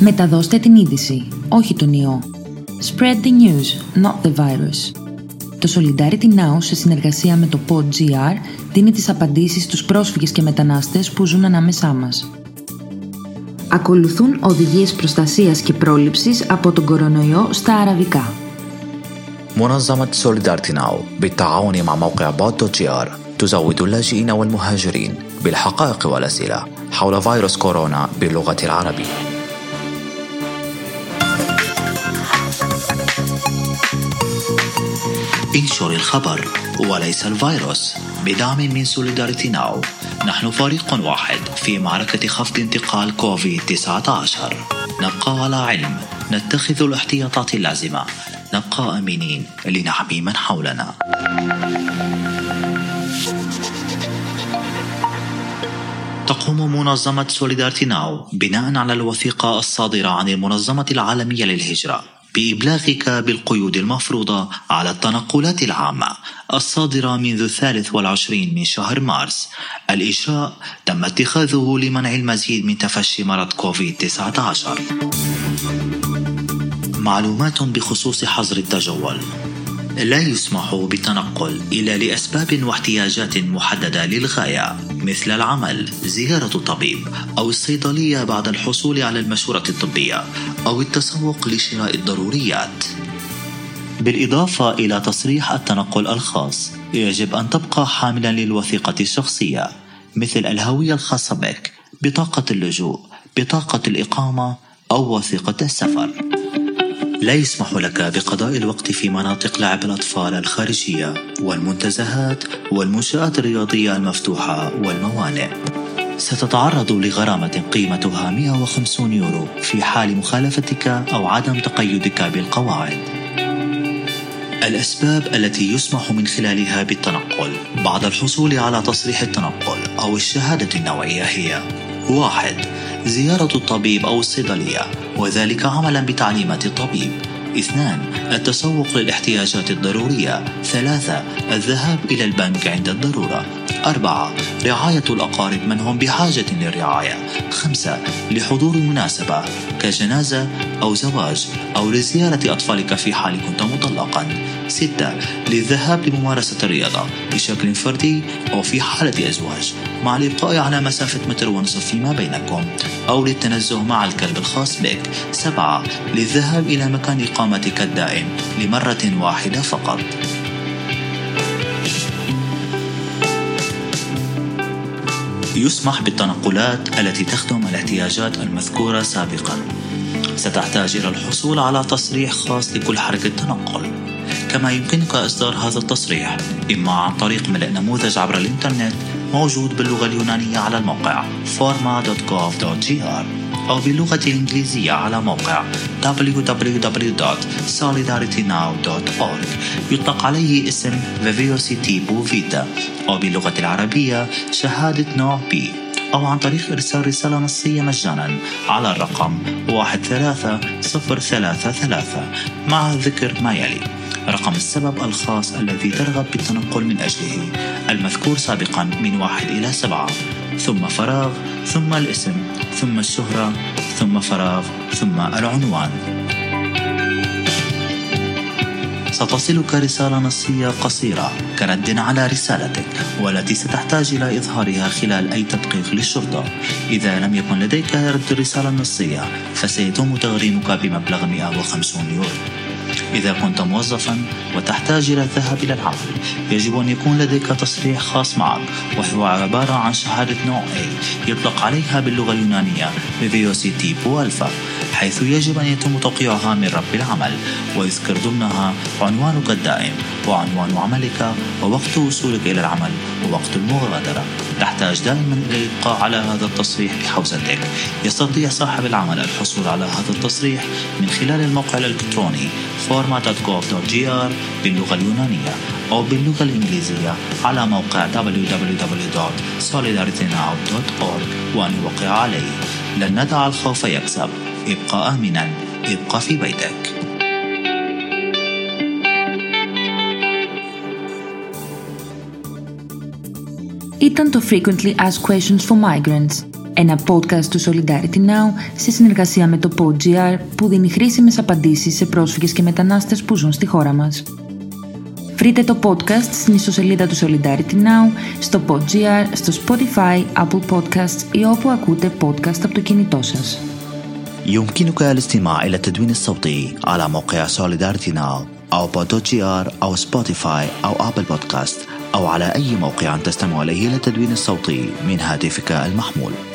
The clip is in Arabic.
Μεταδώστε την είδηση, όχι τον ιό. Spread the news, not the virus. Το Solidarity Now, σε συνεργασία με το PodGR, δίνει τις απαντήσεις στους πρόσφυγες και μετανάστες που ζουν ανάμεσά μας. Ακολουθούν οδηγίες προστασίας και πρόληψης από τον κορονοϊό στα αραβικά. منظمة سوليدارتي ناو بالتعاون مع موقع بوت دوت جي ار تزود اللاجئين والمهاجرين بالحقائق والأسئلة حول فيروس كورونا باللغة العربية انشر الخبر وليس الفيروس. بدعم من سوليداريتي ناو نحن فريق واحد في معركة خفض انتقال كوفيد 19 نبقى على علم. نتخذ الاحتياطات اللازمة. نبقى آمنين. لنحمي من حولنا. تقوم منظمة سوليدارتي ناو بناء على الوثيقة الصادرة عن المنظمة العالمية للهجرة. بإبلاغك بالقيود المفروضة على التنقلات العامة الصادرة منذ الثالث والعشرين من شهر مارس. الإجراء تم اتخاذه لمنع المزيد من تفشي مرض كوفيد-19 معلومات بخصوص حظر التجول. لا يسمح بالتنقل إلا لأسباب واحتياجات محددة للغاية مثل العمل، زيارة الطبيب أو الصيدلية بعد الحصول على المشورة الطبية. أو التسوق لشراء الضروريات. بالإضافة إلى تصريح التنقل الخاص، يجب أن تبقى حاملا للوثيقة الشخصية مثل الهوية الخاصة بك، بطاقة اللجوء، بطاقة الإقامة أو وثيقة السفر. لا يسمح لك بقضاء الوقت في مناطق لعب الأطفال الخارجية والمنتزهات والمنشآت الرياضية المفتوحة والموانئ ستتعرض لغرامة قيمتها 150 يورو في حال مخالفتك أو عدم تقيدك بالقواعد. الأسباب التي يسمح من خلالها بالتنقل. بعد الحصول على تصريح التنقل أو الشهادة النوعية هي واحد زيارة الطبيب أو الصيدلية وذلك عملا بتعليمات الطبيب. اثنان التسوق للاحتياجات الضرورية. ثلاثة الذهاب إلى البنك عند الضرورة. أربعة رعاية الأقارب من هم بحاجة للرعاية. خمسة لحضور مناسبة كجنازة أو زواج أو لزيارة أطفالك في حال كنت مطلقا. ستة للذهاب لممارسة الرياضة. بشكل فردي أو في حالة أزواج. مع الإبقاء على مسافة متر ونصف فيما بينكم. أو للتنزه مع الكلب الخاص بك. سبعة للذهاب إلى مكان إقامتك الدائم. لمرة واحدة فقط. يسمح بالتنقلات التي تخدم الاحتياجات المذكورة سابقا. ستحتاج إلى الحصول على تصريح خاص لكل حركة تنقل. كما يمكنك إصدار هذا التصريح إما عن طريق ملء نموذج عبر الإنترنت موجود باللغة اليونانية على الموقع forma.gov.gr أو باللغة الإنجليزية على موقع www.solidaritynow.org يطلق عليه اسم Tipo Vita أو باللغة العربية شهادة نوع بي أو عن طريق إرسال رسالة نصية مجانا على الرقم 13033 مع ذكر ما يلي. رقم السبب الخاص الذي ترغب بالتنقل من أجله. المذكور سابقا من واحد إلى سبعة. ثم فراغ ثم الاسم ثم الشهرة ثم فراغ ثم العنوان. ستصلك رسالة نصية قصيرة كرد على رسالتك والتي ستحتاج إلى إظهارها خلال أي تدقيق للشرطة. إذا لم يكن لديك رد الرسالة النصية فسيتم تغريمك بمبلغ 150 يورو. إذا كنت موظفا وتحتاج إلى الذهاب إلى العمل يجب أن يكون لديك تصريح خاص معك وهو عبارة عن شهادة نوع A يطلق عليها باللغة اليونانية بفيوسي تيبو ألفا حيث يجب أن يتم توقيعها من رب العمل ويذكر ضمنها عنوانك الدائم وعنوان عملك ووقت وصولك إلى العمل ووقت المغادرة. تحتاج دائما إلى الإبقاء على هذا التصريح بحوزتك يستطيع صاحب العمل الحصول على هذا التصريح من خلال الموقع الإلكتروني forma.gov.gr باللغة اليونانية أو باللغة الإنجليزية على موقع www.solidaritynow.org وأن يوقع عليه. لن ندع الخوف يكسب. ابقى آمنا ابقى في بيتك Ήταν το Frequently Asked Questions for Migrants, Ένα podcast του Solidarity Now σε συνεργασία με το PodGR που δίνει χρήσιμες απαντήσεις σε πρόσφυγες και μετανάστες που ζουν στη χώρα μας. Βρείτε το podcast στην ιστοσελίδα του Solidarity Now, στο PodGR, στο Spotify, Apple Podcasts ή όπου ακούτε podcast από το κινητό σας. يمكنك الاستماع إلى التدوين الصوتي على موقع سوليدارتي ناو أو بودو آر أو سبوتيفاي أو أبل بودكاست أو على أي موقع تستمع إليه للتدوين الصوتي من هاتفك المحمول.